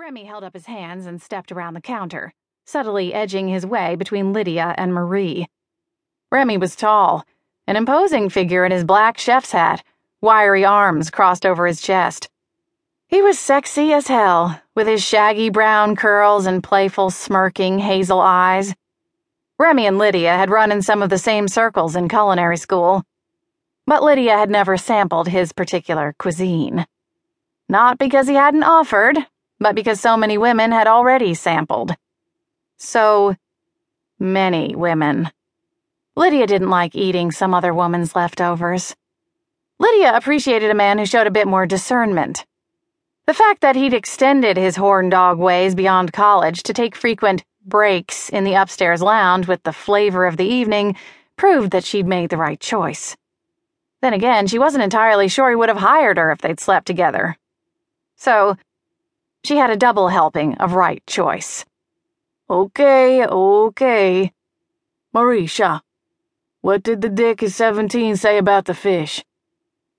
Remy held up his hands and stepped around the counter, subtly edging his way between Lydia and Marie. Remy was tall, an imposing figure in his black chef's hat, wiry arms crossed over his chest. He was sexy as hell, with his shaggy brown curls and playful, smirking hazel eyes. Remy and Lydia had run in some of the same circles in culinary school, but Lydia had never sampled his particular cuisine. Not because he hadn't offered, but because so many women had already sampled. So many women. Lydia didn't like eating some other woman's leftovers. Lydia appreciated a man who showed a bit more discernment. The fact that he'd extended his horn dog ways beyond college to take frequent breaks in the upstairs lounge with the flavor of the evening proved that she'd made the right choice. Then again, she wasn't entirely sure he would have hired her if they'd slept together. So, she had a double helping of right choice. Okay, okay. Marisha, what did the dick at 17 say about the fish?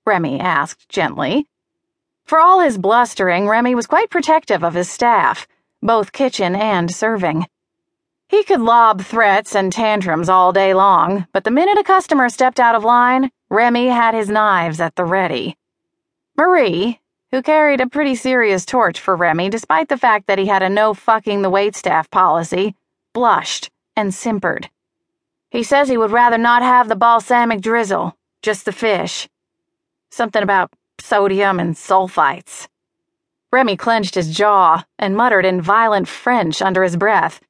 Remy asked gently. For all his blustering, Remy was quite protective of his staff, both kitchen and serving. He could lob threats and tantrums all day long, but the minute a customer stepped out of line, Remy had his knives at the ready. Marie, who carried a pretty serious torch for Remy despite the fact that he had a no fucking the waitstaff policy, blushed and simpered. He says he would rather not have the balsamic drizzle, just the fish. Something about sodium and sulfites. Remy clenched his jaw and muttered in violent French under his breath.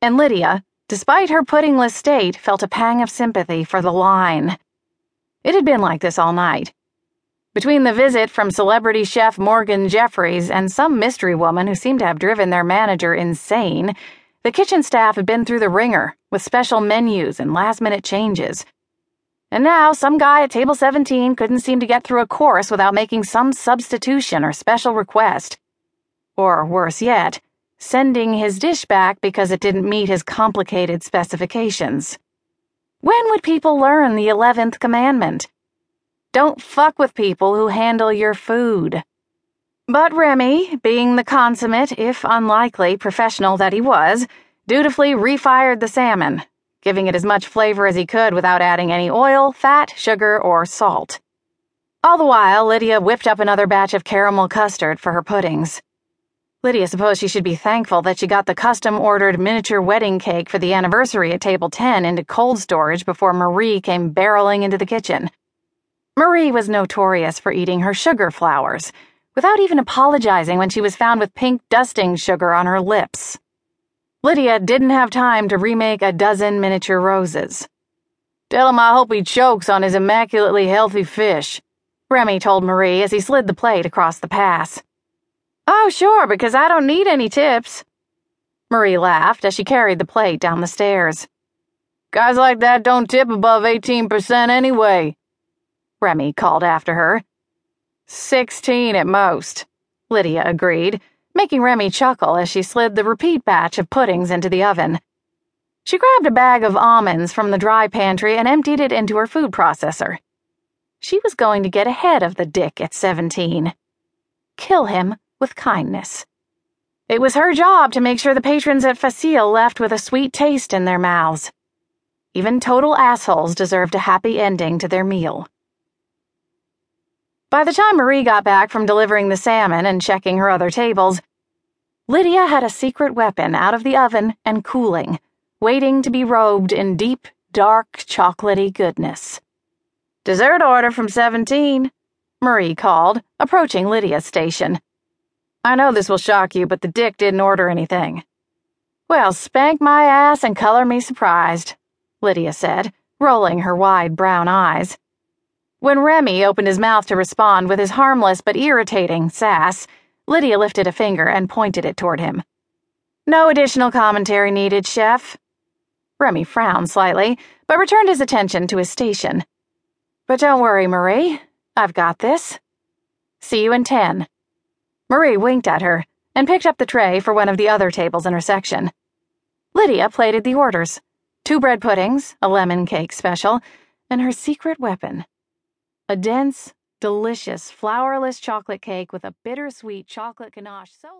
And Lydia, despite her puddingless state, felt a pang of sympathy for the line. It had been like this all night. Between the visit from celebrity chef Morgan Jeffries and some mystery woman who seemed to have driven their manager insane, the kitchen staff had been through the ringer with special menus and last minute changes. And now, some guy at table 17 couldn't seem to get through a course without making some substitution or special request. Or worse yet, sending his dish back because it didn't meet his complicated specifications. When would people learn the 11th commandment? Don't fuck with people who handle your food. But Remy, being the consummate, if unlikely, professional that he was, dutifully refired the salmon, giving it as much flavor as he could without adding any oil, fat, sugar, or salt. All the while, Lydia whipped up another batch of caramel custard for her puddings. Lydia supposed she should be thankful that she got the custom ordered miniature wedding cake for the anniversary at table 10 into cold storage before Marie came barreling into the kitchen. Marie was notorious for eating her sugar flowers, without even apologizing when she was found with pink dusting sugar on her lips. Lydia didn't have time to remake a dozen miniature roses. Tell him I hope he chokes on his immaculately healthy fish, Remy told Marie as he slid the plate across the pass. Oh, sure, because I don't need any tips. Marie laughed as she carried the plate down the stairs. Guys like that don't tip above 18% anyway, Remy called after her. Sixteen at most, Lydia agreed, making Remy chuckle as she slid the repeat batch of puddings into the oven. She grabbed a bag of almonds from the dry pantry and emptied it into her food processor. She was going to get ahead of the dick at 17. Kill him with kindness. It was her job to make sure the patrons at Facile left with a sweet taste in their mouths. Even total assholes deserved a happy ending to their meal. By the time Marie got back from delivering the salmon and checking her other tables, Lydia had a secret weapon out of the oven and cooling, waiting to be robed in deep, dark, chocolaty goodness. Dessert order from 17, Marie called, approaching Lydia's station. I know this will shock you, but the dick didn't order anything. Well, spank my ass and color me surprised, Lydia said, rolling her wide brown eyes. When Remy opened his mouth to respond with his harmless but irritating sass, Lydia lifted a finger and pointed it toward him. No additional commentary needed, Chef. Remy frowned slightly, but returned his attention to his station. But don't worry, Marie. I've got this. See you in ten. Marie winked at her and picked up the tray for one of the other tables in her section. Lydia plated the orders two bread puddings, a lemon cake special, and her secret weapon a dense, delicious, flourless chocolate cake with a bittersweet chocolate ganache. So